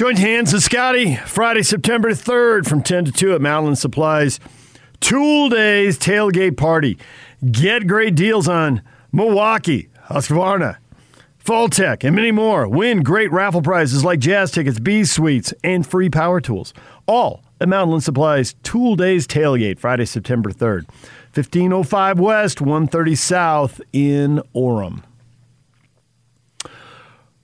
Joint hands with Scotty Friday, September 3rd from 10 to 2 at Mountainland Supplies. Tool Days tailgate party. Get great deals on Milwaukee, Husqvarna, Tech, and many more. Win great raffle prizes like jazz tickets, B suites, and free power tools. All at Mountainland Supplies Tool Days tailgate Friday, September 3rd. 1505 West, 130 South in Orem.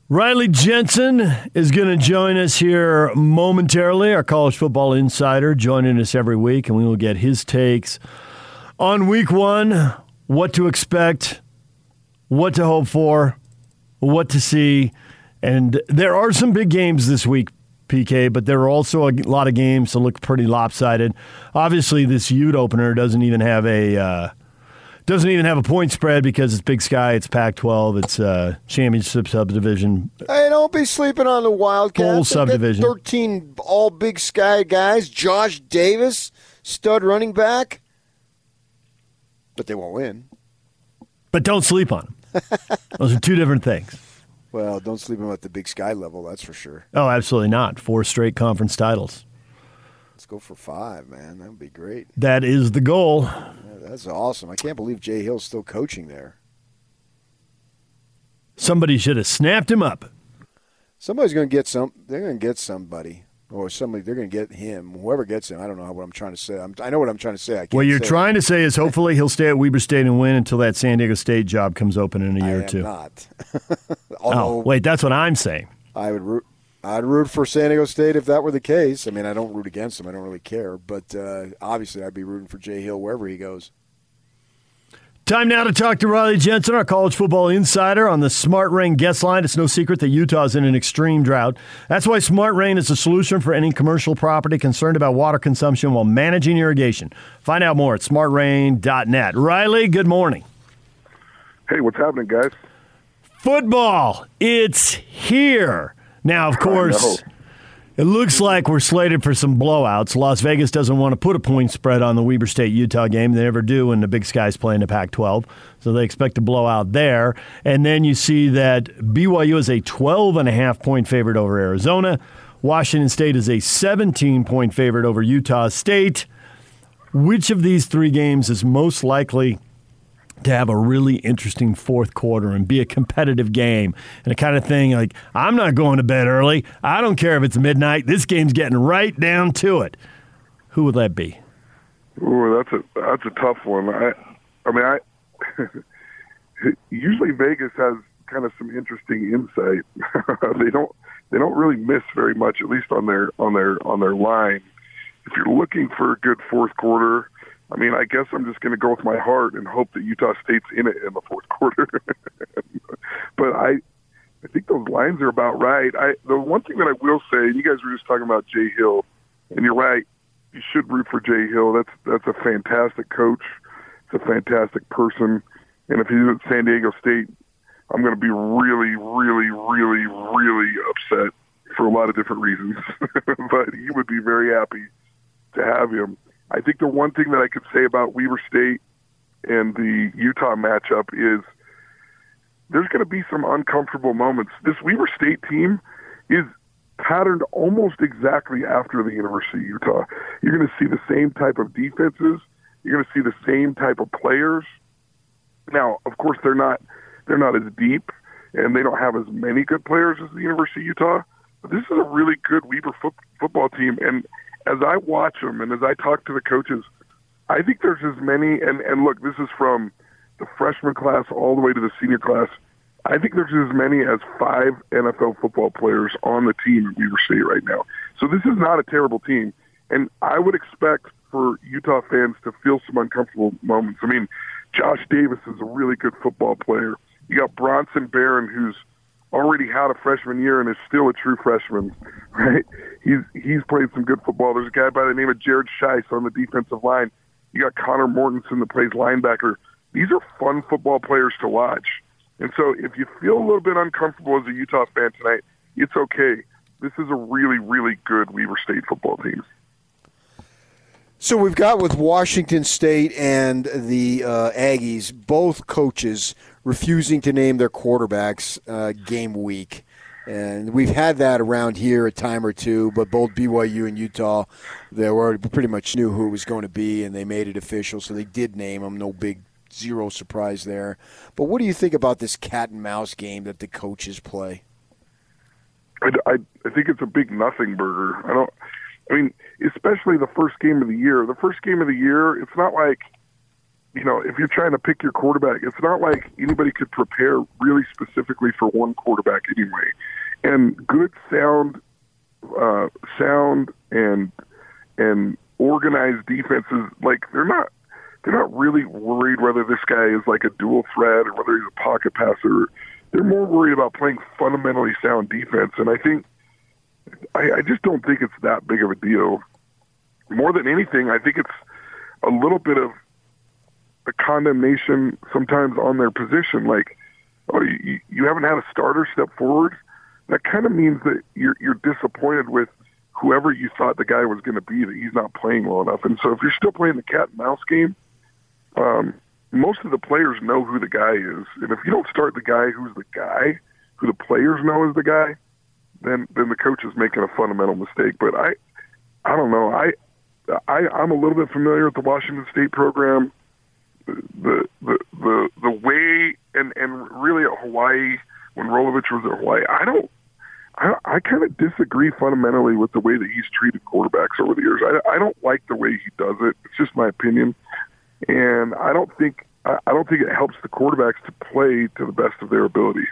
Riley Jensen is going to join us here momentarily, our college football insider, joining us every week, and we will get his takes on week one, what to expect, what to hope for, what to see. And there are some big games this week, PK, but there are also a lot of games that look pretty lopsided. Obviously, this Ute opener doesn't even have a. Uh, doesn't even have a point spread because it's Big Sky, it's Pac-12, it's uh, championship subdivision. Hey, don't be sleeping on the Wildcats. Full subdivision. Thirteen all Big Sky guys. Josh Davis, stud running back, but they won't win. But don't sleep on them. Those are two different things. Well, don't sleep on them at the Big Sky level. That's for sure. Oh, absolutely not. Four straight conference titles. Let's go for five, man. That would be great. That is the goal. That's awesome. I can't believe Jay Hill's still coaching there. Somebody should have snapped him up. Somebody's going to get some. They're going to get somebody, or somebody. They're going to get him. Whoever gets him, I don't know what I'm trying to say. I'm, i know what I'm trying to say. what you're trying to say is hopefully he'll stay at Weber State and win until that San Diego State job comes open in a year or two. Not. oh, wait, that's what I'm saying. I would. I'd root for San Diego State if that were the case. I mean, I don't root against them. I don't really care. But uh, obviously, I'd be rooting for Jay Hill wherever he goes. Time now to talk to Riley Jensen, our college football insider, on the Smart Rain guest line. It's no secret that Utah's in an extreme drought. That's why Smart Rain is a solution for any commercial property concerned about water consumption while managing irrigation. Find out more at smartrain.net. Riley, good morning. Hey, what's happening, guys? Football, it's here. Now, of course, it looks like we're slated for some blowouts. Las Vegas doesn't want to put a point spread on the Weber State Utah game. They never do when the Big Sky's playing the Pac 12. So they expect a blowout there. And then you see that BYU is a 12 and a half point favorite over Arizona. Washington State is a 17 point favorite over Utah State. Which of these three games is most likely to have a really interesting fourth quarter and be a competitive game and the kind of thing like I'm not going to bed early. I don't care if it's midnight. This game's getting right down to it. Who would that be? Ooh, that's a that's a tough one. I I mean I usually Vegas has kind of some interesting insight. they don't they don't really miss very much, at least on their on their on their line. If you're looking for a good fourth quarter, I mean, I guess I'm just going to go with my heart and hope that Utah State's in it in the fourth quarter. but I, I think those lines are about right. I the one thing that I will say, and you guys were just talking about Jay Hill, and you're right. You should root for Jay Hill. That's that's a fantastic coach. It's a fantastic person. And if he's at San Diego State, I'm going to be really, really, really, really upset for a lot of different reasons. but he would be very happy to have him. I think the one thing that I could say about Weber State and the Utah matchup is there's going to be some uncomfortable moments. This Weber State team is patterned almost exactly after the University of Utah. You're going to see the same type of defenses. You're going to see the same type of players. Now, of course, they're not they're not as deep, and they don't have as many good players as the University of Utah. But this is a really good Weber fo- football team, and as I watch them and as I talk to the coaches, I think there's as many. And and look, this is from the freshman class all the way to the senior class. I think there's as many as five NFL football players on the team at Weber State right now. So this is not a terrible team, and I would expect for Utah fans to feel some uncomfortable moments. I mean, Josh Davis is a really good football player. You got Bronson Barron, who's already had a freshman year and is still a true freshman, right? He's he's played some good football. There's a guy by the name of Jared Schiess on the defensive line. You got Connor Mortensen that plays linebacker. These are fun football players to watch. And so if you feel a little bit uncomfortable as a Utah fan tonight, it's okay. This is a really, really good Weber State football team. So we've got with Washington State and the uh, Aggies, both coaches refusing to name their quarterbacks uh, game week. And we've had that around here a time or two, but both BYU and Utah, they were pretty much knew who it was going to be, and they made it official, so they did name them. No big zero surprise there. But what do you think about this cat and mouse game that the coaches play? I, I, I think it's a big nothing burger. I don't. I mean, especially the first game of the year. The first game of the year, it's not like you know, if you're trying to pick your quarterback, it's not like anybody could prepare really specifically for one quarterback anyway. And good sound, uh, sound and and organized defenses, like they're not they're not really worried whether this guy is like a dual threat or whether he's a pocket passer. They're more worried about playing fundamentally sound defense, and I think I, I just don't think it's that big of a deal. More than anything, I think it's a little bit of a condemnation sometimes on their position, like, oh, you, you haven't had a starter step forward. That kind of means that you're you're disappointed with whoever you thought the guy was going to be that he's not playing well enough. And so if you're still playing the cat and mouse game, um, most of the players know who the guy is. And if you don't start the guy who's the guy, who the players know is the guy, then then the coach is making a fundamental mistake. But I I don't know. I I I'm a little bit familiar with the Washington State program the the the the way and and really at Hawaii when Rolovich was at Hawaii, I don't. I, I kind of disagree fundamentally with the way that he's treated quarterbacks over the years. I, I don't like the way he does it. It's just my opinion, and I don't think I, I don't think it helps the quarterbacks to play to the best of their ability.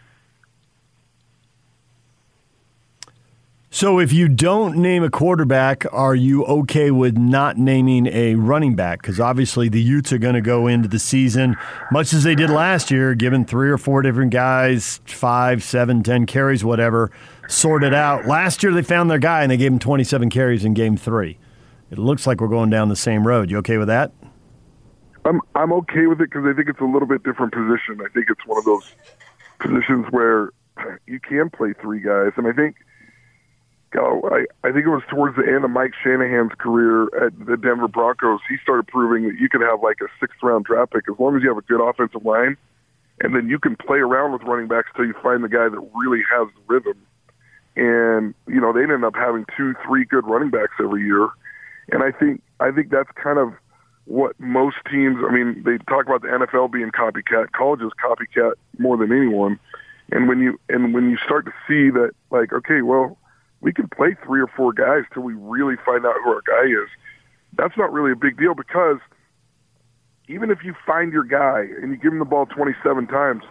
So if you don't name a quarterback, are you okay with not naming a running back? Because obviously the Utes are going to go into the season, much as they did last year, given three or four different guys, five, seven, ten carries, whatever, sorted out. Last year they found their guy and they gave him 27 carries in game three. It looks like we're going down the same road. You okay with that? I'm I'm okay with it because I think it's a little bit different position. I think it's one of those positions where you can play three guys, and I think – go. I, I think it was towards the end of Mike Shanahan's career at the Denver Broncos. He started proving that you could have like a sixth round draft pick as long as you have a good offensive line, and then you can play around with running backs till you find the guy that really has the rhythm. And you know they ended up having two, three good running backs every year, and I think I think that's kind of what most teams. I mean, they talk about the NFL being copycat. College is copycat more than anyone. And when you and when you start to see that, like, okay, well, we can play three or four guys till we really find out who our guy is. That's not really a big deal because even if you find your guy and you give him the ball 27 times,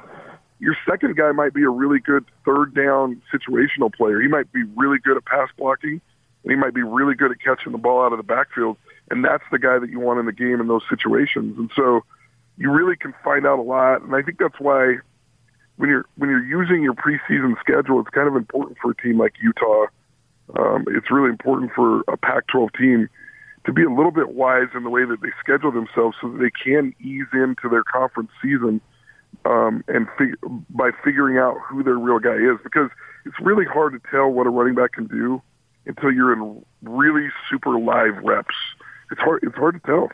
your second guy might be a really good third down situational player. He might be really good at pass blocking, and he might be really good at catching the ball out of the backfield. And that's the guy that you want in the game in those situations. And so you really can find out a lot. And I think that's why when you're when you're using your preseason schedule, it's kind of important for a team like Utah um, it's really important for a Pac-12 team to be a little bit wise in the way that they schedule themselves so that they can ease into their conference season um, and fig- by figuring out who their real guy is because it's really hard to tell what a running back can do until you're in really super live reps. It's hard. It's hard to tell.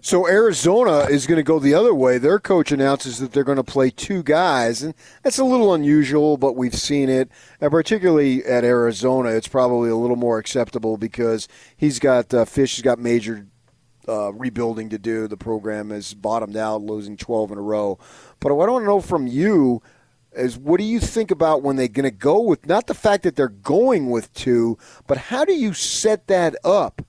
So Arizona is going to go the other way. Their coach announces that they're going to play two guys, and that's a little unusual, but we've seen it. And particularly at Arizona, it's probably a little more acceptable because he's got uh, Fisch has got major uh, rebuilding to do. The program has bottomed out, losing 12 in a row. But what I want to know from you is what do you think about when they're going to go with not the fact that they're going with two, but how do you set that up?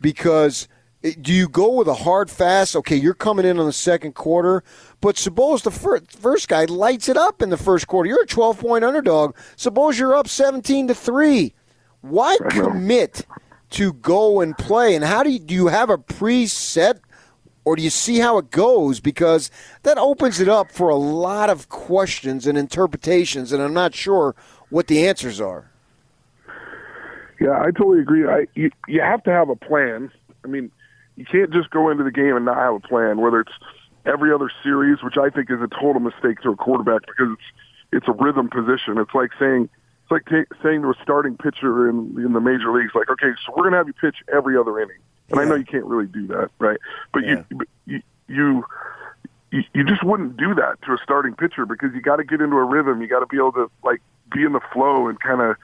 Because – do you go with a hard fast? Okay, you're coming in on the second quarter, but suppose the first, first guy lights it up in the first quarter. You're a 12 point underdog. Suppose you're up 17 to three. Why commit to go and play? And how do you do? You have a preset, or do you see how it goes? Because that opens it up for a lot of questions and interpretations, and I'm not sure what the answers are. Yeah, I totally agree. I you, you have to have a plan. I mean you can't just go into the game and not have a plan. Whether it's every other series, which I think is a total mistake to a quarterback because it's it's a rhythm position. It's like saying it's like t- saying to a starting pitcher in in the major leagues, like, okay, so we're gonna have you pitch every other inning, and yeah. I know you can't really do that, right? But yeah. you, you you you, you just wouldn't do that to a starting pitcher because you got to get into a rhythm. You got to be able to like be in the flow and kind of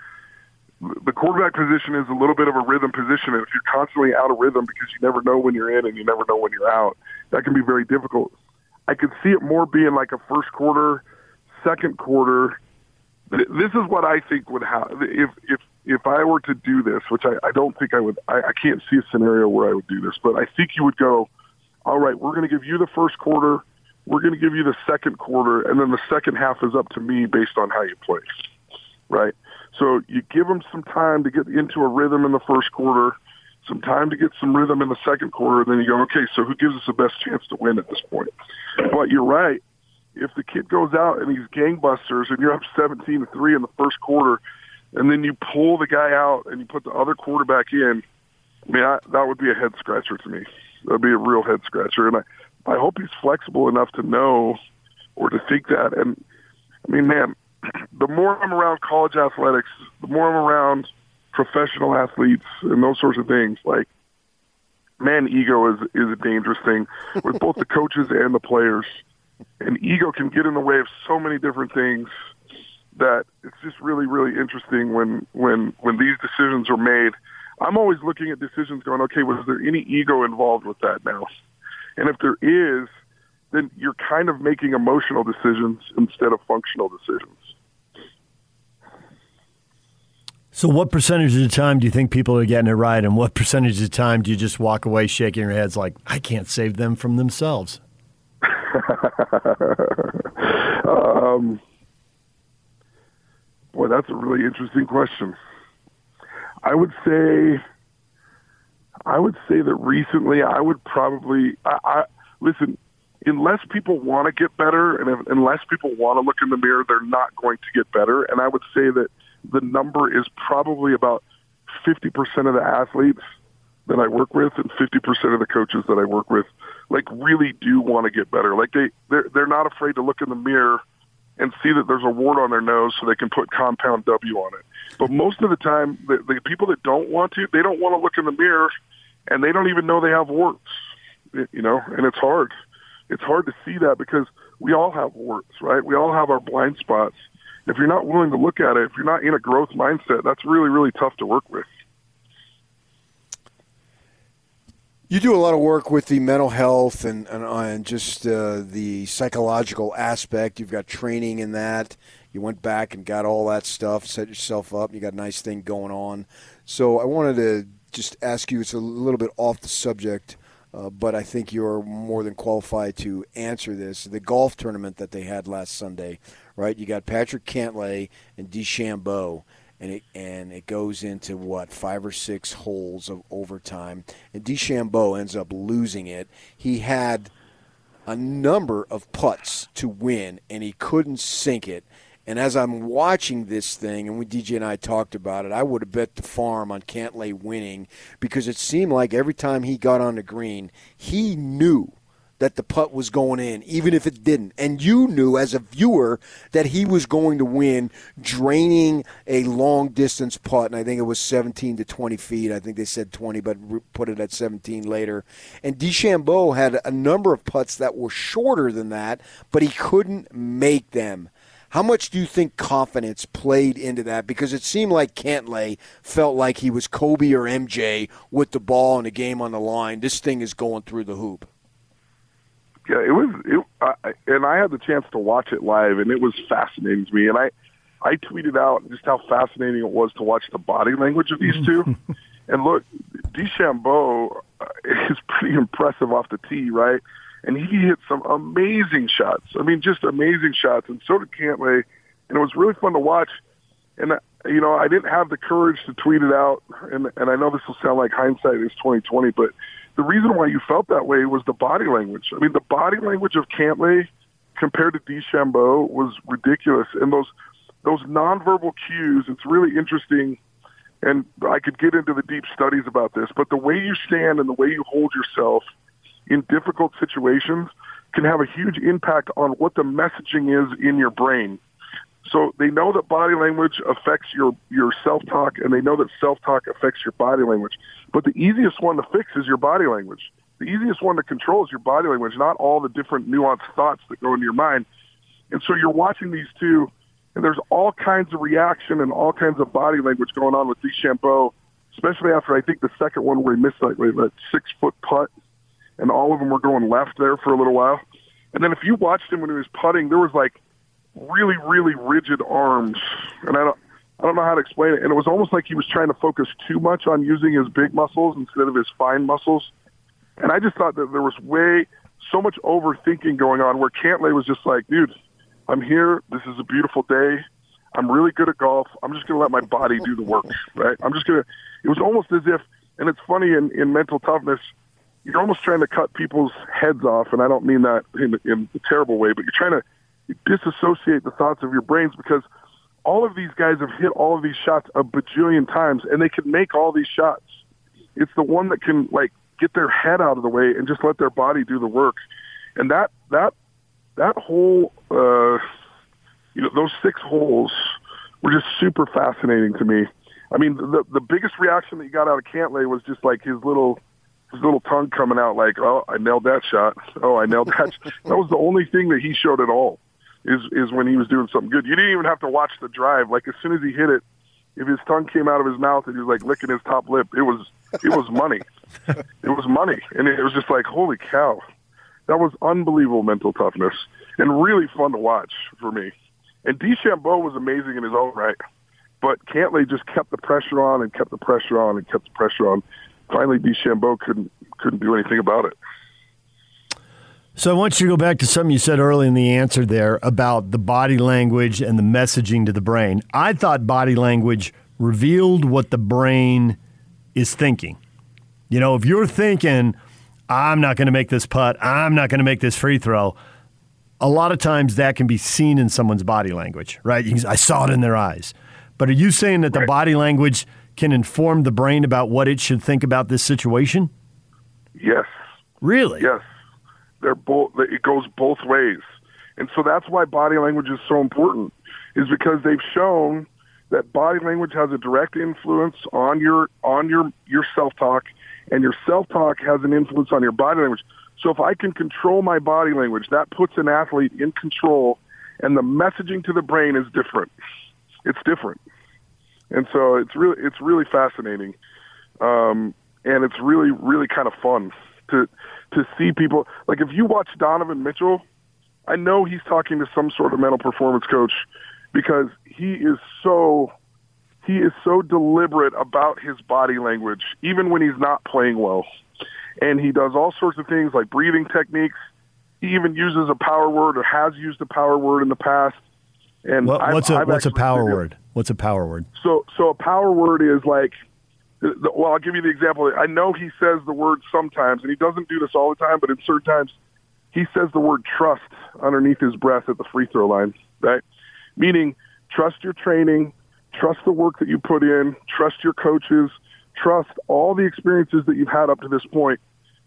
the quarterback position is a little bit of a rhythm position, and if you're constantly out of rhythm because you never know when you're in and you never know when you're out, that can be very difficult. I could see it more being like a first quarter, second quarter. This is what I think would happen if if if I were to do this, which I, I don't think I would. I, I can't see a scenario where I would do this, but I think you would go. All right, we're going to give you the first quarter. We're going to give you the second quarter, and then the second half is up to me based on how you play. Right. So you give them some time to get into a rhythm in the first quarter, some time to get some rhythm in the second quarter, and then you go, okay, so who gives us the best chance to win at this point? But you're right. If the kid goes out and he's gangbusters and you're up 17 to 3 in the first quarter, and then you pull the guy out and you put the other quarterback in, I mean, I, that would be a head scratcher to me. That would be a real head scratcher. And I, I hope he's flexible enough to know or to think that. And I mean, man, the more I'm around college athletics, the more I'm around professional athletes and those sorts of things, like man, ego is is a dangerous thing with both the coaches and the players. And ego can get in the way of so many different things that it's just really, really interesting when when when these decisions are made. I'm always looking at decisions going, okay, was there any ego involved with that now? And if there is, then you're kind of making emotional decisions instead of functional decisions. So, what percentage of the time do you think people are getting it right, and what percentage of the time do you just walk away shaking your heads like, I can't save them from themselves? um, boy, that's a really interesting question. I would say, I would say that recently, I would probably, I, I listen. Unless people want to get better, and if, unless people want to look in the mirror, they're not going to get better. And I would say that the number is probably about 50% of the athletes that I work with and 50% of the coaches that I work with like really do want to get better. Like they they're, they're not afraid to look in the mirror and see that there's a wart on their nose so they can put compound W on it. But most of the time the, the people that don't want to, they don't want to look in the mirror and they don't even know they have warts. You know, and it's hard. It's hard to see that because we all have warts, right? We all have our blind spots if you're not willing to look at it, if you're not in a growth mindset, that's really, really tough to work with. You do a lot of work with the mental health and and, and just uh, the psychological aspect. You've got training in that. You went back and got all that stuff, set yourself up. You got a nice thing going on. So I wanted to just ask you. It's a little bit off the subject, uh, but I think you're more than qualified to answer this. The golf tournament that they had last Sunday right? You got Patrick Cantlay and DeChambeau, and it and it goes into what five or six holes of overtime, and DeChambeau ends up losing it. He had a number of putts to win, and he couldn't sink it. And as I'm watching this thing, and when DJ and I talked about it, I would have bet the farm on Cantlay winning because it seemed like every time he got on the green, he knew that the putt was going in, even if it didn't. And you knew as a viewer that he was going to win, draining a long distance putt. And I think it was 17 to 20 feet. I think they said 20, but put it at 17 later. And DeChambeau had a number of putts that were shorter than that, but he couldn't make them. How much do you think confidence played into that? Because it seemed like Cantlay felt like he was Kobe or MJ with the ball and the game on the line. This thing is going through the hoop yeah, it was. It, I, and I had the chance to watch it live, and it was fascinating to me. And I, I tweeted out just how fascinating it was to watch the body language of these two. and look, DeChambeau uh, is pretty impressive off the tee, right? And he hit some amazing shots. I mean, just amazing shots. And so did Cantlay. And it was really fun to watch. And uh, you know, I didn't have the courage to tweet it out. And and I know this will sound like hindsight is twenty twenty, but the reason why you felt that way was the body language. I mean, the body language of Cantlay compared to DeChambeau was ridiculous, and those those nonverbal cues. It's really interesting, and I could get into the deep studies about this. But the way you stand and the way you hold yourself in difficult situations can have a huge impact on what the messaging is in your brain. So they know that body language affects your, your self-talk, and they know that self-talk affects your body language. But the easiest one to fix is your body language. the easiest one to control is your body language, not all the different nuanced thoughts that go into your mind. And so you're watching these two, and there's all kinds of reaction and all kinds of body language going on with DeChambeau, especially after I think the second one where he missed like that six foot putt, and all of them were going left there for a little while. And then if you watched him when he was putting, there was like really, really rigid arms, and I don't. I don't know how to explain it. And it was almost like he was trying to focus too much on using his big muscles instead of his fine muscles. And I just thought that there was way so much overthinking going on where Cantlay was just like, dude, I'm here. This is a beautiful day. I'm really good at golf. I'm just going to let my body do the work, right? I'm just going to, it was almost as if, and it's funny in, in mental toughness, you're almost trying to cut people's heads off. And I don't mean that in, in a terrible way, but you're trying to disassociate the thoughts of your brains because all of these guys have hit all of these shots a bajillion times and they can make all these shots. It's the one that can like get their head out of the way and just let their body do the work. And that that that whole uh you know those six holes were just super fascinating to me. I mean, the the biggest reaction that you got out of Cantlay was just like his little his little tongue coming out like, "Oh, I nailed that shot. Oh, I nailed that." that was the only thing that he showed at all. Is is when he was doing something good. You didn't even have to watch the drive. Like as soon as he hit it, if his tongue came out of his mouth and he was like licking his top lip, it was it was money. it was money, and it was just like, holy cow, that was unbelievable mental toughness and really fun to watch for me. And DeChambeau was amazing in his own right, but Cantlay just kept the pressure on and kept the pressure on and kept the pressure on. Finally, DeChambeau couldn't couldn't do anything about it. So I want you to go back to something you said early in the answer there about the body language and the messaging to the brain. I thought body language revealed what the brain is thinking. You know, if you're thinking, I'm not going to make this putt, I'm not going to make this free throw, a lot of times that can be seen in someone's body language, right? Can, I saw it in their eyes. But are you saying that the body language can inform the brain about what it should think about this situation? Yes. Really? Yes. They're both. It goes both ways, and so that's why body language is so important. Is because they've shown that body language has a direct influence on your on your your self talk, and your self talk has an influence on your body language. So if I can control my body language, that puts an athlete in control, and the messaging to the brain is different. It's different, and so it's really it's really fascinating, um, and it's really really kind of fun to to see people like if you watch Donovan Mitchell, I know he's talking to some sort of mental performance coach because he is so he is so deliberate about his body language, even when he's not playing well. And he does all sorts of things like breathing techniques. He even uses a power word or has used a power word in the past. And what, what's I've, a what's a power word? What's a power word? So so a power word is like well, I'll give you the example. I know he says the word sometimes, and he doesn't do this all the time, but in certain times, he says the word trust underneath his breath at the free throw line, right? Meaning, trust your training, trust the work that you put in, trust your coaches, trust all the experiences that you've had up to this point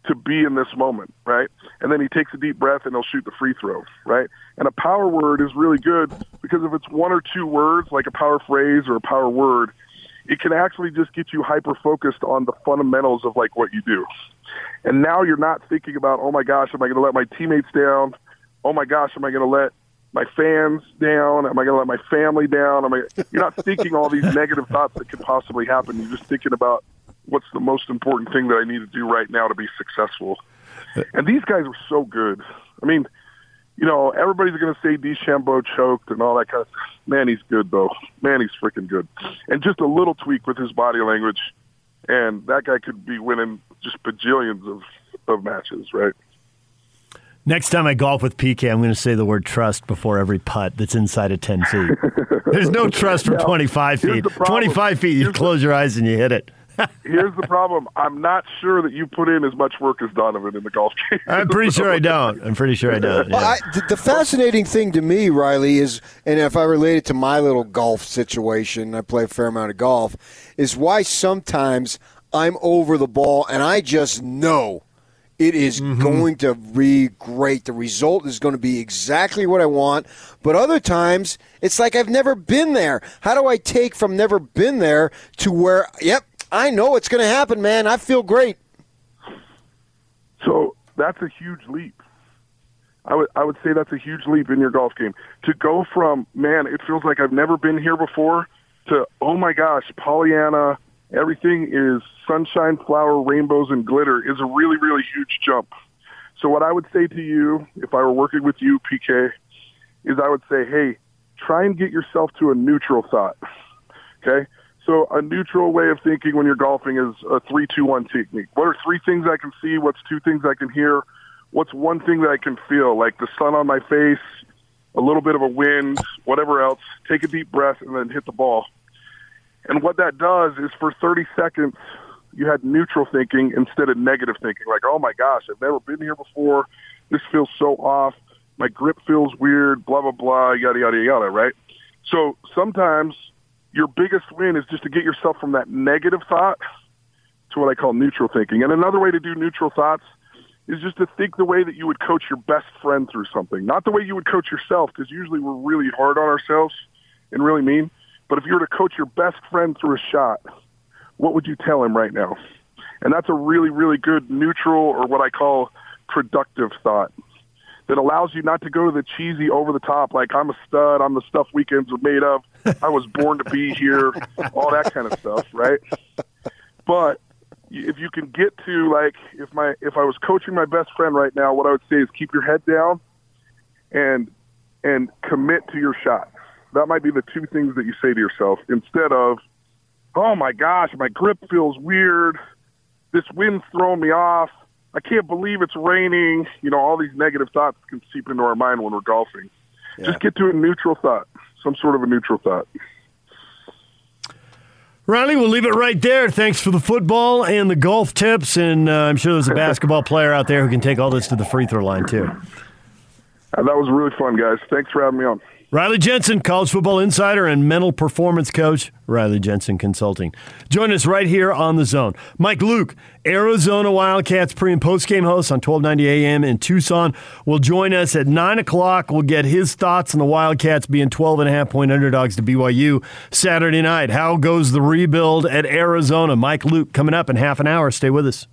to be in this moment, right? And then he takes a deep breath and he'll shoot the free throw, right? And a power word is really good because if it's one or two words, like a power phrase or a power word, it can actually just get you hyper focused on the fundamentals of like what you do. And now you're not thinking about, oh my gosh, am I going to let my teammates down? Oh my gosh, am I going to let my fans down? Am I going to let my family down? Am I, you're not thinking all these negative thoughts that could possibly happen. You're just thinking about what's the most important thing that I need to do right now to be successful. And these guys are so good. I mean, you know, everybody's going to say DeChambeau choked and all that kind of stuff. Man, he's good, though. Man, he's freaking good. And just a little tweak with his body language, and that guy could be winning just bajillions of, of matches, right? Next time I golf with PK, I'm going to say the word trust before every putt that's inside of 10 feet. There's no trust from 25 feet. 25 feet, you close your eyes and you hit it. Here's the problem. I'm not sure that you put in as much work as Donovan in the golf game. I'm pretty sure I don't. I'm pretty sure I don't. Yeah. Well, I, the, the, fascinating thing to me, Riley, is, and if I relate it to my little golf situation, I play a fair amount of golf, is why sometimes I'm over the ball and I just know it is mm-hmm. going to be great. The result is going to be exactly what I want. But other times, it's like I've never been there. How do I take from never been there to where, yep, I know it's going to happen, man. I feel great. So that's a huge leap. I would I would say that's a huge leap in your golf game to go from man, it feels like I've never been here before to oh my gosh, Pollyanna, everything is sunshine, flower, rainbows, and glitter is a really really huge jump. So what I would say to you, if I were working with you, PK, is I would say, hey, try and get yourself to a neutral thought. Okay. So a neutral way of thinking when you're golfing is a three, two, one technique. What are three things I can see? What's two things I can hear? What's one thing that I can feel? Like the sun on my face, a little bit of a wind, whatever else. Take a deep breath and then hit the ball. And what that does is for 30 seconds, you had neutral thinking instead of negative thinking. Like, oh my gosh, I've never been here before. This feels so off. My grip feels weird, blah, blah, blah, yada, yada, yada, right? So sometimes your biggest win is just to get yourself from that negative thought to what I call neutral thinking. And another way to do neutral thoughts is just to think the way that you would coach your best friend through something, not the way you would coach yourself, because usually we're really hard on ourselves and really mean. But if you were to coach your best friend through a shot, what would you tell him right now? And that's a really, really good neutral or what I call productive thought that allows you not to go to the cheesy over the top, like I'm a stud, I'm the stuff weekends are made of, I was born to be here, all that kind of stuff, right? But if you can get to like if my if I was coaching my best friend right now, what I would say is keep your head down and and commit to your shot. That might be the two things that you say to yourself instead of, "Oh my gosh, my grip feels weird. This wind's throwing me off. I can't believe it's raining." You know, all these negative thoughts can seep into our mind when we're golfing. Yeah. Just get to a neutral thought, some sort of a neutral thought. Riley, we'll leave it right there. Thanks for the football and the golf tips, and uh, I'm sure there's a basketball player out there who can take all this to the free throw line too. Uh, that was really fun, guys. Thanks for having me on. Riley Jensen, college football insider and mental performance coach, Riley Jensen Consulting. Join us right here on the zone. Mike Luke, Arizona Wildcats pre and post game host on 1290 AM in Tucson, will join us at 9 o'clock. We'll get his thoughts on the Wildcats being 12 and a half point underdogs to BYU Saturday night. How goes the rebuild at Arizona? Mike Luke coming up in half an hour. Stay with us.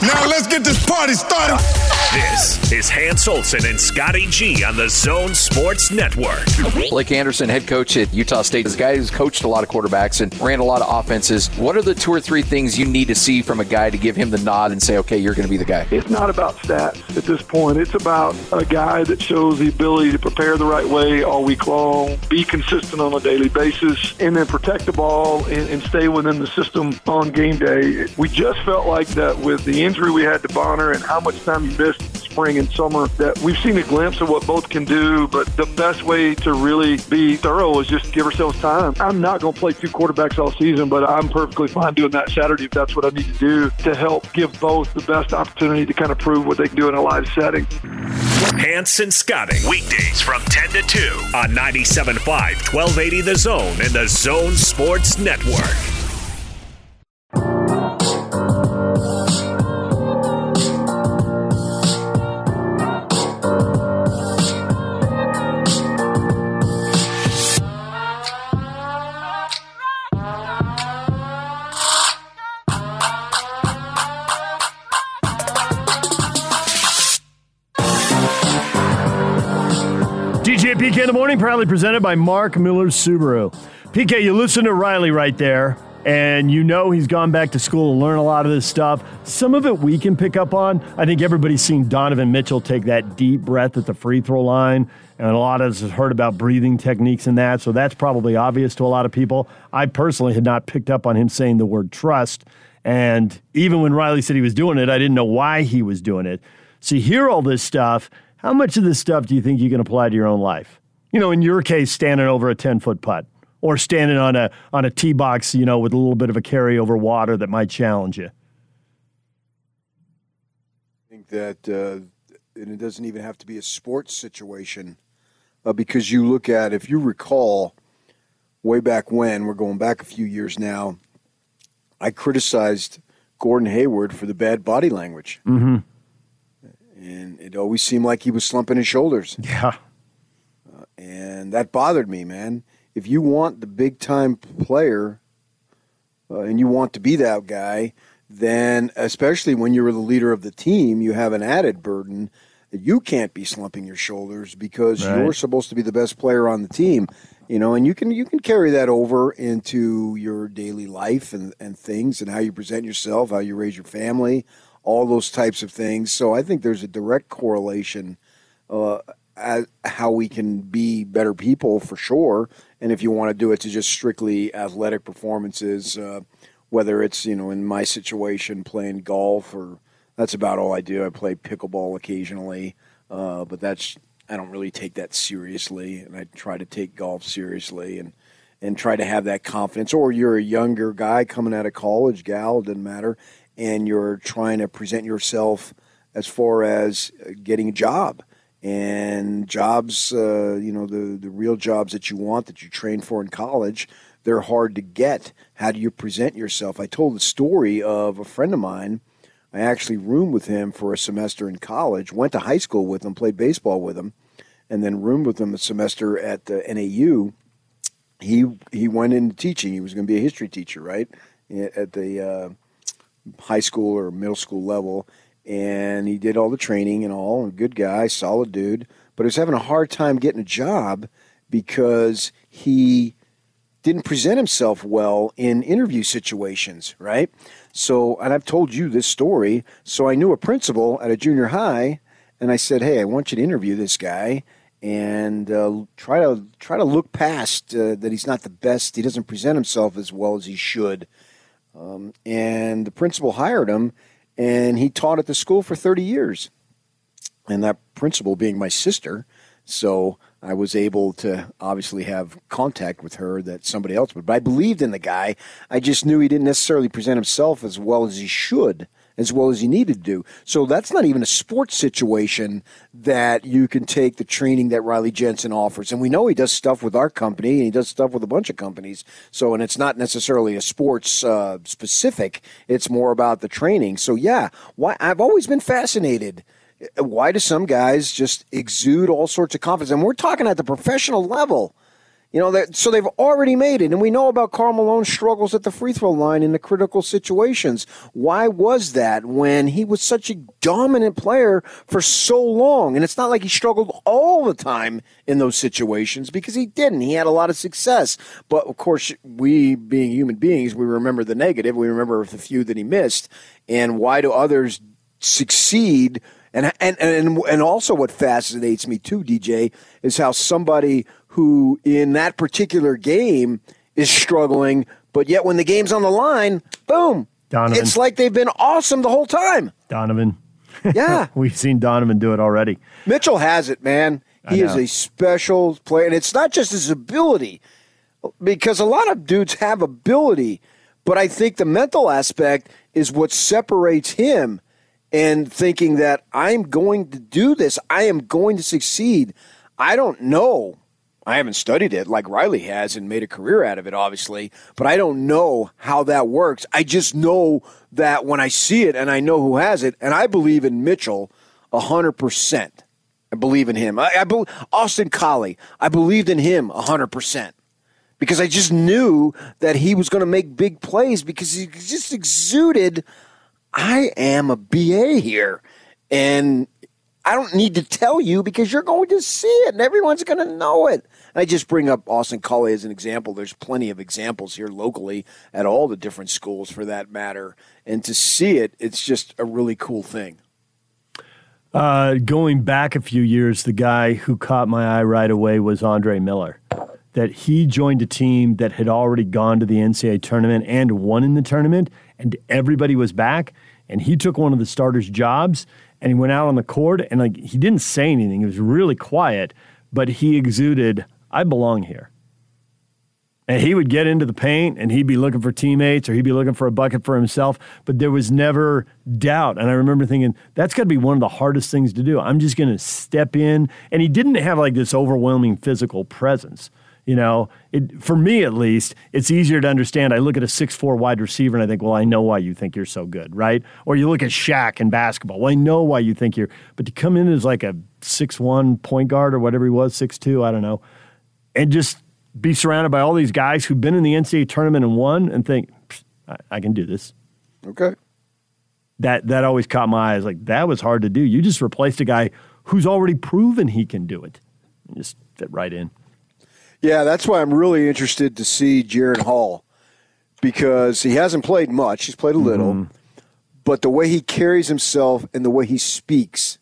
Now let's get this party started. This is Hans Olsen and Scotty G on the Zone Sports Network. Blake Anderson, head coach at Utah State, is a guy who's coached a lot of quarterbacks and ran a lot of offenses. What are the two or three things you need to see from a guy to give him the nod and say, okay, you're going to be the guy? It's not about stats at this point. It's about a guy that shows the ability to prepare the right way all week long, be consistent on a daily basis, and then protect the ball and, and stay within the system on game day. We just felt like that with the injury we had to Bonner and how much time he missed spring and summer that we've seen a glimpse of what both can do, but the best way to really be thorough is just give ourselves time. I'm not going to play two quarterbacks all season, but I'm perfectly fine doing that Saturday if that's what I need to do to help give both the best opportunity to kind of prove what they can do in a live setting. Hans and Scotty, weekdays from 10 to 2 on 97.5, 1280 The Zone and The Zone Sports Network. The morning, proudly presented by Mark Miller Subaru. PK, you listen to Riley right there, and you know he's gone back to school to learn a lot of this stuff. Some of it we can pick up on. I think everybody's seen Donovan Mitchell take that deep breath at the free throw line, and a lot of us have heard about breathing techniques and that, so that's probably obvious to a lot of people. I personally had not picked up on him saying the word trust, and even when Riley said he was doing it, I didn't know why he was doing it. So you hear all this stuff how much of this stuff do you think you can apply to your own life? You know, in your case, standing over a 10 foot putt or standing on a, on a tee box, you know, with a little bit of a carryover water that might challenge you. I think that, uh, and it doesn't even have to be a sports situation uh, because you look at, if you recall, way back when, we're going back a few years now, I criticized Gordon Hayward for the bad body language. Mm-hmm and it always seemed like he was slumping his shoulders. Yeah. And that bothered me, man. If you want the big time player uh, and you want to be that guy, then especially when you're the leader of the team, you have an added burden that you can't be slumping your shoulders because Right. you're supposed to be the best player on the team. You know, and you can you can carry that over into your daily life and, and things and how you present yourself, how you raise your family, all those types of things. So I think there's a direct correlation uh, as how we can be better people for sure. And if you want to do it to just strictly athletic performances, uh, whether it's you know in my situation playing golf or that's about all I do. I play pickleball occasionally, uh, but that's I don't really take that seriously, and I try to take golf seriously and and try to have that confidence. Or you're a younger guy coming out of college, gal, doesn't matter, and you're trying to present yourself as far as uh, getting a job and jobs. Uh, you know the the real jobs that you want that you train for in college. They're hard to get. How do you present yourself? I told the story of a friend of mine. I actually roomed with him for a semester in college, went to high school with him, played baseball with him, and then roomed with him a semester at the NAU. He he went into teaching. He was going to be a history teacher, right, at the uh, high school or middle school level. And he did all the training and all. A good guy, solid dude, but he was having a hard time getting a job because he didn't present himself well in interview situations, right? So, and I've told you this story. So I knew a principal at a junior high, and I said, "Hey, I want you to interview this guy and uh, try to try to look past uh, that he's not the best. He doesn't present himself as well as he should." Um, and the principal hired him, and he taught at the school for thirty years. And that principal being my sister, so I was able to obviously have contact with her that somebody else would. But I believed in the guy. I just knew he didn't necessarily present himself as well as he should, as well as he needed to do. So that's not even a sports situation that you can take the training that Riley Jensen offers. And we know he does stuff with our company and he does stuff with a bunch of companies. So, and it's not necessarily a sports uh, specific, it's more about the training. So, yeah, why, I've always been fascinated why do some guys just exude all sorts of confidence? And we're talking at the professional level. You know, that, so they've already made it. And we know about Karl Malone's struggles at the free throw line in the critical situations. Why was that when he was such a dominant player for so long? And it's not like he struggled all the time in those situations because he didn't. He had a lot of success. But of course, we being human beings, we remember the negative. We remember the few that he missed. And why do others succeed? And, and and and also what fascinates me too, DJ, is how somebody who in that particular game is struggling, but yet when the game's on the line, boom, Donovan. it's like they've been awesome the whole time. Donovan. Yeah, We've seen Donovan do it already. Mitchell has it, man. He is a special player, and it's not just his ability, because a lot of dudes have ability, but I think the mental aspect is what separates him and thinking that I'm going to do this, I am going to succeed. I don't know. I haven't studied it like Riley has and made a career out of it, obviously, but I don't know how that works. I just know that when I see it and I know who has it, and I believe in Mitchell 100%. I believe in him. I, I bel Austin Collie. I believed in him hundred percent because I just knew that he was going to make big plays because he just exuded. I am a BA here, and I don't need to tell you because you're going to see it and everyone's going to know it. I just bring up Austin Collie as an example. There's plenty of examples here locally at all the different schools for that matter. And to see it, it's just a really cool thing. Uh, going back a few years, the guy who caught my eye right away was Andre Miller. That he joined a team that had already gone to the NCAA tournament and won in the tournament, and everybody was back. And he took one of the starters' jobs and he went out on the court and like he didn't say anything. He was really quiet, but he exuded, "I belong here." And he would get into the paint and he'd be looking for teammates or he'd be looking for a bucket for himself, but there was never doubt. And I remember thinking, that's got to be one of the hardest things to do. I'm just going to step in. And he didn't have like this overwhelming physical presence. You know, it, for me at least, it's easier to understand. I look at a six-four wide receiver and I think, well, I know why you think you're so good, right? Or you look at Shaq in basketball. Well, I know why you think you're, but to come in as like a six-one point guard or whatever he was, six-two, I don't know, and just be surrounded by all these guys who've been in the NCAA tournament and won and think, I, I can do this. Okay. that that always caught my eyes. Like that was hard to do. You just replaced a guy who's already proven he can do it. And just fit right in. Yeah, that's why I'm really interested to see Jaren Hall because he hasn't played much. He's played a little, mm-hmm. but the way he carries himself and the way he speaks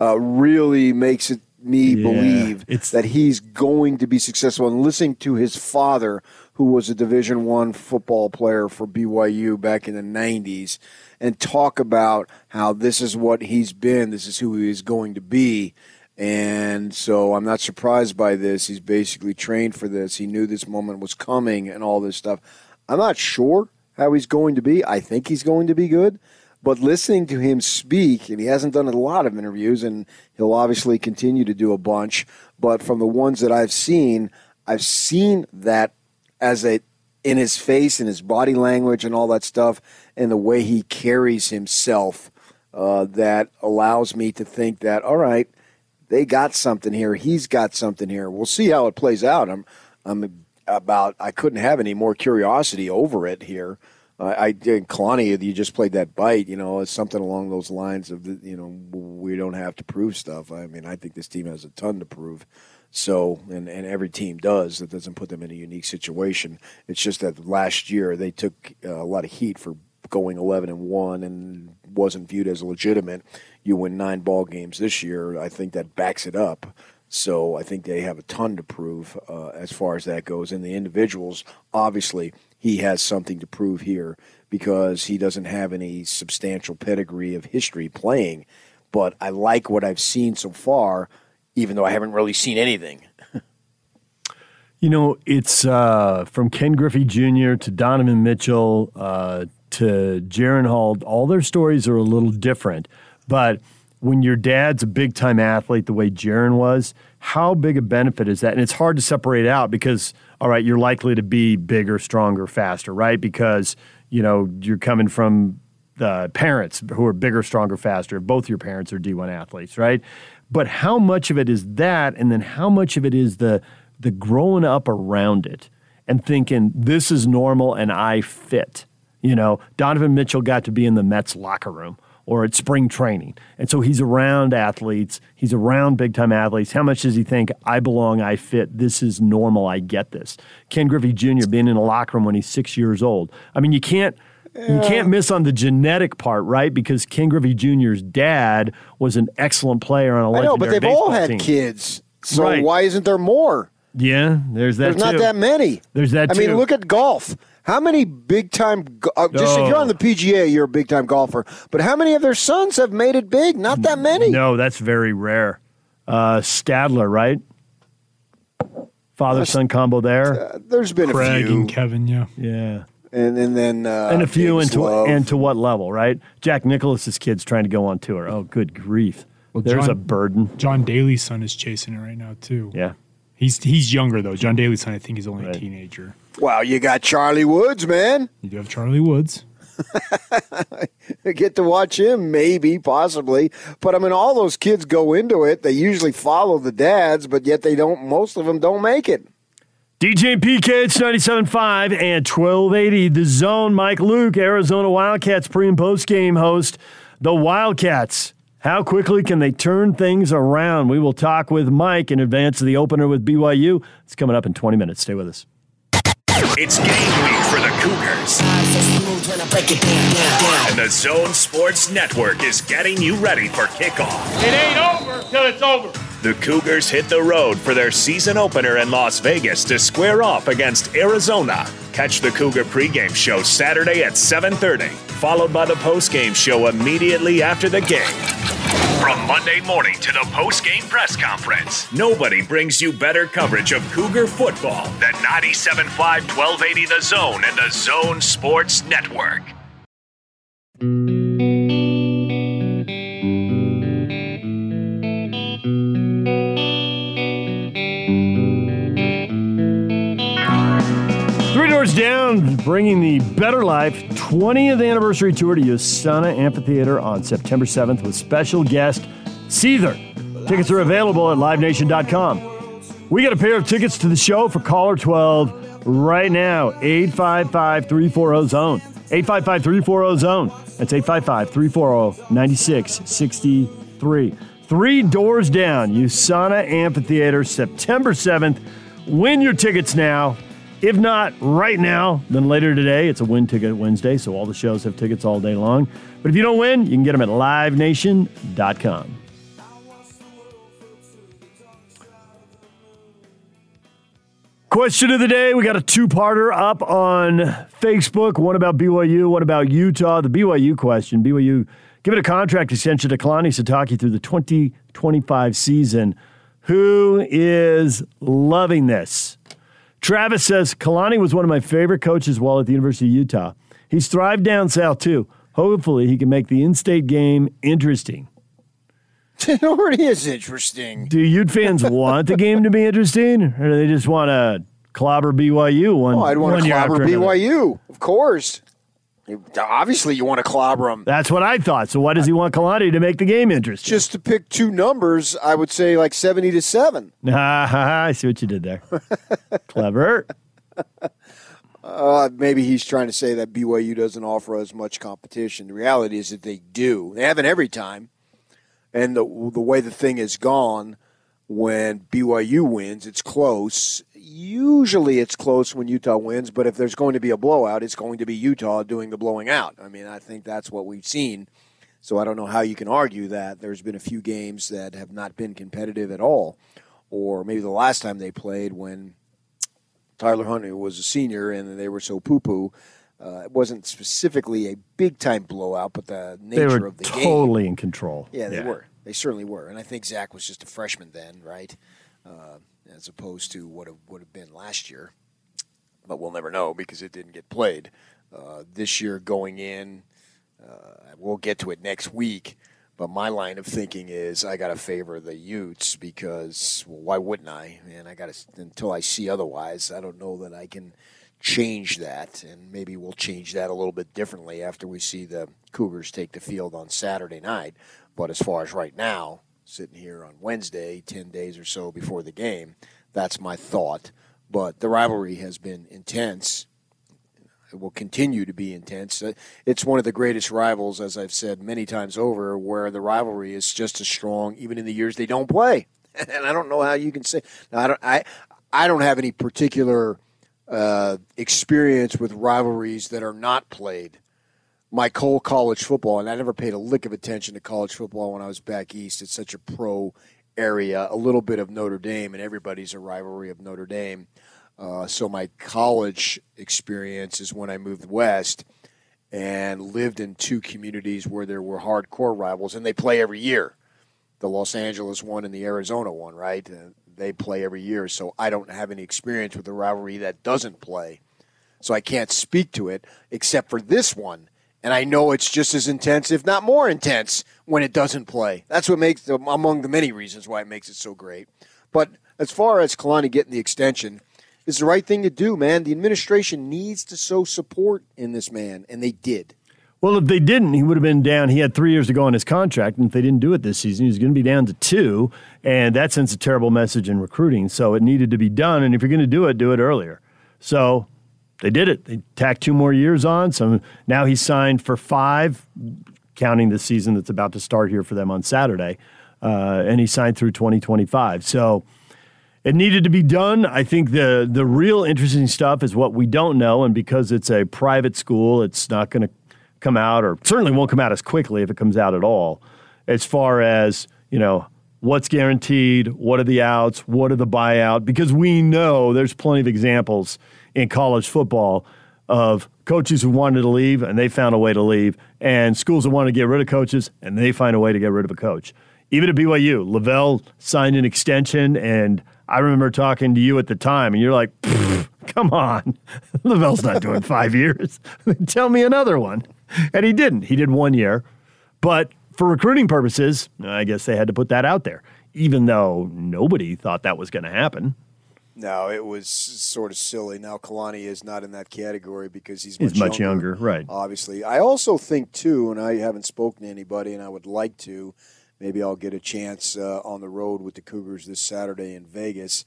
uh, really makes it me yeah, believe that he's going to be successful. And listening to his father, who was a Division One football player for BYU back in the '90s, and talk about how this is what he's been, this is who he is going to be. And so I'm not surprised by this. He's basically trained for this. He knew this moment was coming and all this stuff. I'm not sure how he's going to be. I think he's going to be good. But listening to him speak, and he hasn't done a lot of interviews, and he'll obviously continue to do a bunch. But from the ones that I've seen, I've seen that as a in his face and his body language and all that stuff, and the way he carries himself, uh, that allows me to think that all right, they got something here. He's got something here. We'll see how it plays out. I'm, I'm about. I couldn't have any more curiosity over it here. Uh, I did Kalani. You just played that bite. You know, it's something along those lines of the, you know we don't have to prove stuff. I mean, I think this team has a ton to prove. So, and, and every team does. That doesn't put them in a unique situation. It's just that last year they took uh, a lot of heat for going 11 and 1 and wasn't viewed as legitimate. You win nine ball games this year. I think that backs it up. So I think they have a ton to prove uh, as far as that goes. And the individuals, obviously, he has something to prove here because he doesn't have any substantial pedigree of history playing. But I like what I've seen so far, even though I haven't really seen anything. you know, it's uh, from Ken Griffey Jr. to Donovan Mitchell uh, to Jaren Hall. All their stories are a little different, but when your dad's a big time athlete the way Jaren was, how big a benefit is that? And it's hard to separate out because, all right, you're likely to be bigger, stronger, faster, right? Because, you know, you're coming from the parents who are bigger, stronger, faster. Both your parents are D1 athletes, right? But how much of it is that? And then how much of it is the, the growing up around it and thinking, this is normal and I fit? You know, Donovan Mitchell got to be in the Mets locker room or at spring training. And so he's around athletes, he's around big time athletes. How much does he think, I belong, I fit, this is normal, I get this? Ken Griffey Jr. being in a locker room when he's six years old. I mean, you can't. You can't miss on the genetic part, right? Because Ken Griffey Jr.'s dad was an excellent player on a legendary I know, but they've all had team. kids. So right. why isn't there more? Yeah, there's that. There's not that many. There's that. I too. mean, look at golf. How many big time? Uh, just if you're on the PGA, you're a big time golfer. But how many of their sons have made it big? Not that many. No, that's very rare. Uh, Stadler, right? Father son combo there. Uh, there's been Craig a few. and Kevin, yeah, yeah, and and then uh, and a few into Love. and to what level, right? Jack Nicklaus's kids trying to go on tour. Oh, good grief! Well, There's John- a burden. John Daly's son is chasing it right now too. Yeah. He's he's younger though. John Daly's son, I think, he's only Right. a teenager. Wow, you got Charlie Woods, man. You do have Charlie Woods. Get to watch him, maybe, possibly. But I mean, all those kids go into it. They usually follow the dads, but yet they don't. Most of them don't make it. DJ and PK, it's 97.5 and 1280. The Zone, Mike Luke, Arizona Wildcats pre and post game host. The Wildcats, how quickly can they turn things around? We will talk with Mike in advance of the opener with BYU. It's coming up in 20 minutes. Stay with us. It's game week for the Cougars. And the Zone Sports Network is getting you ready for kickoff. It ain't over till it's over. The Cougars hit the road for their season opener in Las Vegas to square off against Arizona. Catch the Cougar pregame show Saturday at 7:30, followed by the postgame show immediately after the game. From Monday morning to the postgame press conference, nobody brings you better coverage of Cougar football than 97.5 1280 The Zone and the Zone Sports Network. Down, bringing the Better Life 20th anniversary tour to Usana Amphitheater on September 7th with special guest Seether. Tickets are available at livenation.com. We got a pair of tickets to the show for caller 12 right now, 855 340 Zone. 855 340 zone. That's 855 340 9663. Three doors down, USANA Amphitheater, September 7th. Win your tickets now. If not right now, then later today. It's a win ticket Wednesday, so all the shows have tickets all day long. But if you don't win, you can get them at livenation.com. Question of the day. We got a two parter up on Facebook. One about BYU, one about Utah. The BYU question BYU give it a contract extension to Kalani Sitake through the 2025 season. Who is loving this? Travis says Kalani was one of my favorite coaches while at the University of Utah. He's thrived down south too. Hopefully, he can make the in state game interesting. It already is interesting. Do Ute fans want the game to be interesting, or do they just want to clobber BYU one? Oh, I'd want to clobber? BYU, of course. You- Obviously, you want to clobber him. That's what I thought. So why does he want Kalani to make the game interesting? Just to pick two numbers, I would say like 70 to 7. Ah, ha, ha, I see what you did there. Clever. Uh, maybe he's trying to say that BYU doesn't offer as much competition. The reality is that they do. They haven't every time. And the, the way the thing has gone, when BYU wins, it's close. Usually it's close when Utah wins, but if there's going to be a blowout, it's going to be Utah doing the blowing out. I mean, I think that's what we've seen. So I don't know how you can argue that. There's been a few games that have not been competitive at all. Or maybe the last time they played when Tyler Huntley was a senior and they were so poo poo. Uh, it wasn't specifically a big time blowout, but the nature of the game. totally in control. Yeah, they were. They certainly were. And I think Zach was just a freshman then, right? Uh, as opposed to what it would have been last year. But we'll never know because it didn't get played. Uh, this year going in, uh, we'll get to it next week. But my line of thinking is I got to favor the Utes because, well, why wouldn't I? And I got to, until I see otherwise, I don't know that I can change that. And maybe we'll change that a little bit differently after we see the Cougars take the field on Saturday night. But as far as right now, sitting here on Wednesday, 10 days or so before the game, that's my thought. But the rivalry has been intense. It will continue to be intense. Uh, It's one of the greatest rivals, as I've said many times over, where the rivalry is just as strong, even in the years they don't play. And I don't know how you can say. Now, I don't. I I don't have any particular uh, experience with rivalries that are not played. My whole college football, and I never paid a lick of attention to college football when I was back east. It's such a pro area. A little bit of Notre Dame, and everybody's a rivalry of Notre Dame. Uh, so my college experience is when I moved west and lived in two communities where there were hardcore rivals, and they play every year. The Los Angeles one and the Arizona one, right? Uh, they play every year, so I don't have any experience with a rivalry that doesn't play. So I can't speak to it except for this one. And I know it's just as intense, if not more intense, when it doesn't play. That's what makes among the many reasons why it makes it so great. But as far as Kalani getting the extension, it's the right thing to do, man. The administration needs to sow support in this man, and they did. Well, if they didn't, he would have been down. He had three years to go on his contract, and if they didn't do it this season, he's going to be down to two, and that sends a terrible message in recruiting. So it needed to be done, and if you're going to do it, do it earlier. So they did it. They tacked two more years on. So now he's signed for five, counting the season that's about to start here for them on Saturday, uh, and he signed through 2025. So it needed to be done. I think the the real interesting stuff is what we don't know, and because it's a private school, it's not going to come out, or certainly won't come out as quickly if it comes out at all. As far as you know, what's guaranteed, what are the outs, what are the buyout? Because we know there's plenty of examples in college football of coaches who wanted to leave and they found a way to leave, and schools that want to get rid of coaches and they find a way to get rid of a coach. Even at BYU, LaVell signed an extension, and I remember talking to you at the time, and you're like, "Come on, LaVell's not doing five years. Tell me another one." And he didn't. He did one year, but for recruiting purposes, I guess they had to put that out there, even though nobody thought that was going to happen. No, it was sort of silly. Now Kalani is not in that category because he's He's much, much younger, right. Obviously, I also think too, and I haven't spoken to anybody, and I would like to. Maybe I'll get a chance uh, on the road with the Cougars this Saturday in Vegas.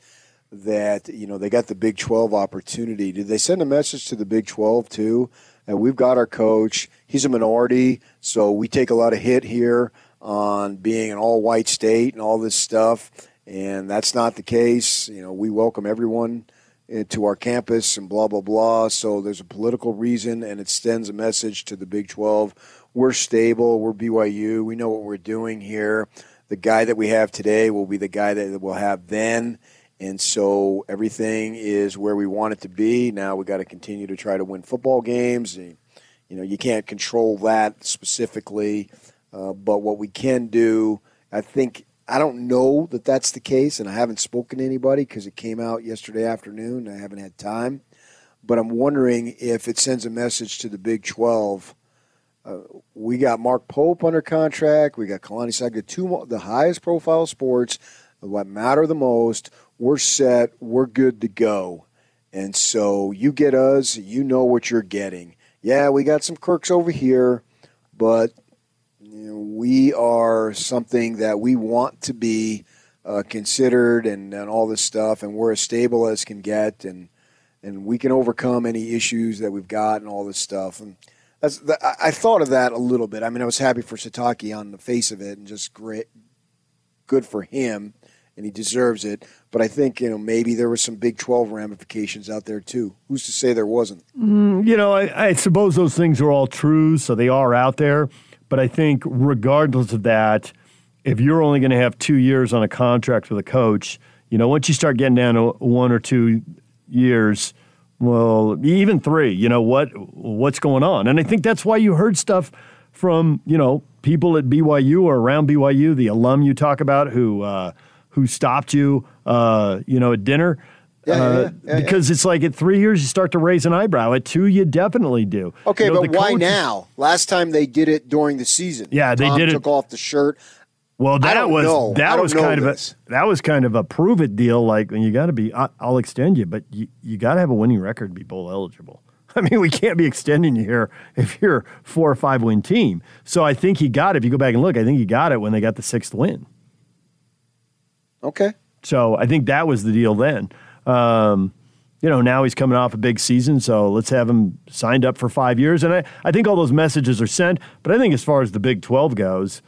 that you know they got the Big 12 opportunity. Did they send a message to the Big 12 too? And we've got our coach. He's a minority, so we take a lot of hit here on being an all-white state and all this stuff. And that's not the case. You know, we welcome everyone to our campus and blah blah blah. So there's a political reason, and it sends a message to the Big 12. We're stable. We're BYU. We know what we're doing here. The guy that we have today will be the guy that we'll have then and so everything is where we want it to be. Now we got to continue to try to win football games. And, you know, you can't control that specifically, uh, but what we can do, I think, I don't know that that's the case, and I haven't spoken to anybody because it came out yesterday afternoon. I haven't had time, but I'm wondering if it sends a message to the Big 12. Uh, we got Mark Pope under contract. We got Kalani Sitake, two the highest profile sports, what matter the most we're set, we're good to go. And so you get us, you know what you're getting. Yeah, we got some quirks over here, but you know, we are something that we want to be uh, considered and, and all this stuff, and we're as stable as can get, and and we can overcome any issues that we've got and all this stuff. And that's I thought of that a little bit. I mean, I was happy for Sitake on the face of it, and just great, good for him and he deserves it. But I think you know maybe there was some Big Twelve ramifications out there too. Who's to say there wasn't? Mm, you know, I, I suppose those things are all true, so they are out there. But I think regardless of that, if you're only going to have two years on a contract with a coach, you know, once you start getting down to one or two years, well, even three, you know what what's going on? And I think that's why you heard stuff from you know people at BYU or around BYU, the alum you talk about who. Uh, who stopped you, uh, you know, at dinner. Yeah, yeah, uh, yeah, because it's like at three years you start to raise an eyebrow. At two, you definitely do. Okay, you know, but why now? Last time they did it during the season. Yeah, they Tom did took it. off the shirt. Well, that was know. that was kind this. of a that was kind of a prove it deal. Like you got to be, I, will extend you, but you, you got to have a winning record to be bowl eligible. I mean, we can't be extending you here if you're four or five win team. So I think he got it. If you go back and look, I think he got it when they got the sixth win. Okay. So I think that was the deal then. Um, you know, now he's coming off a big season, so let's have him signed up for five years. And I, I think all those messages are sent. But I think as far as the Big 12 goes,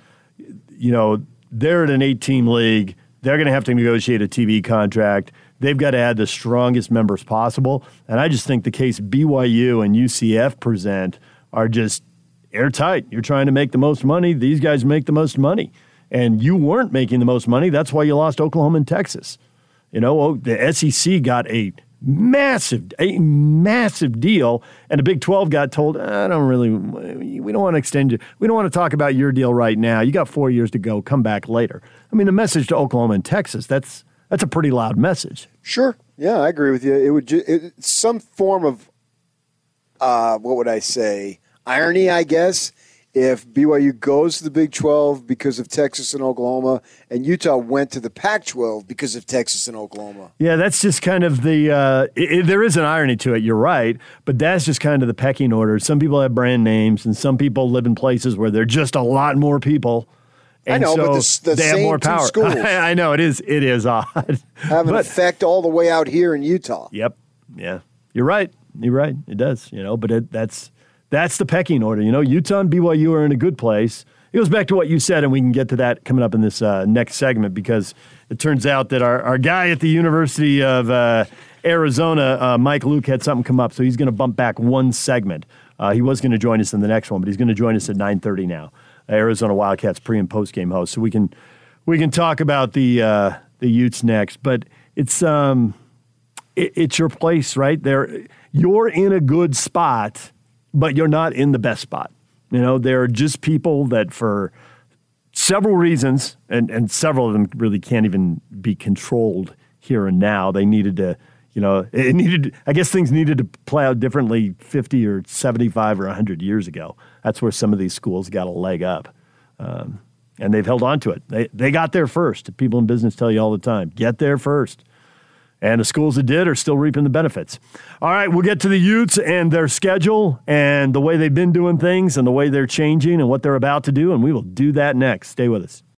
you know, they're at an eight team league. They're going to have to negotiate a TV contract. They've got to add the strongest members possible. And I just think the case BYU and UCF present are just airtight. You're trying to make the most money. These guys make the most money and you weren't making the most money. That's why you lost Oklahoma and Texas. You know, oh, the SEC got a massive, a massive deal, and the Big 12 got told, I don't really, we don't want to extend you. We don't want to talk about your deal right now. You got four years to go. Come back later. I mean, the message to Oklahoma and Texas, that's that's a pretty loud message. Sure. Yeah, I agree with you. It would ju- it, some form of, uh, what would I say, irony, I guess if BYU goes to the Big 12 because of Texas and Oklahoma, and Utah went to the Pac 12 because of Texas and Oklahoma. Yeah, that's just kind of the. Uh, it, there is an irony to it, you're right, but that's just kind of the pecking order. Some people have brand names, and some people live in places where there are just a lot more people. And I know, so but the, the they same have more two power. schools I know it is. It is odd. have an But- effect all the way out here in Utah. Yep. Yeah. You're right. You're right. It does. You know, but it, that's that's the pecking order. You know, Utah and BYU are in a good place. It goes back to what you said, and we can get to that coming up in this uh, next segment because it turns out that our, our guy at the University of uh, Arizona, uh, Mike Luke, had something come up, so he's going to bump back one segment. Uh, he was going to join us in the next one, but he's going to join us at 9:30 now. Arizona Wildcats pre and post game host, so we can we can talk about the uh, the Utes next. But it's um, it, it's your place, right there. You're in a good spot, but you're not in the best spot. You know, there are just people that for several reasons, and, and several of them really can't even be controlled here and now. They needed to, you know, it needed, I guess things needed to play out differently 50 or 75 or 100 years ago. That's where some of these schools got a leg up. Um, and they've held on to it. They, they got there first. People in business tell you all the time get there first. And the schools that did are still reaping the benefits. All right, we'll get to the Utes and their schedule and the way they've been doing things and the way they're changing and what they're about to do. And we will do that next. Stay with us.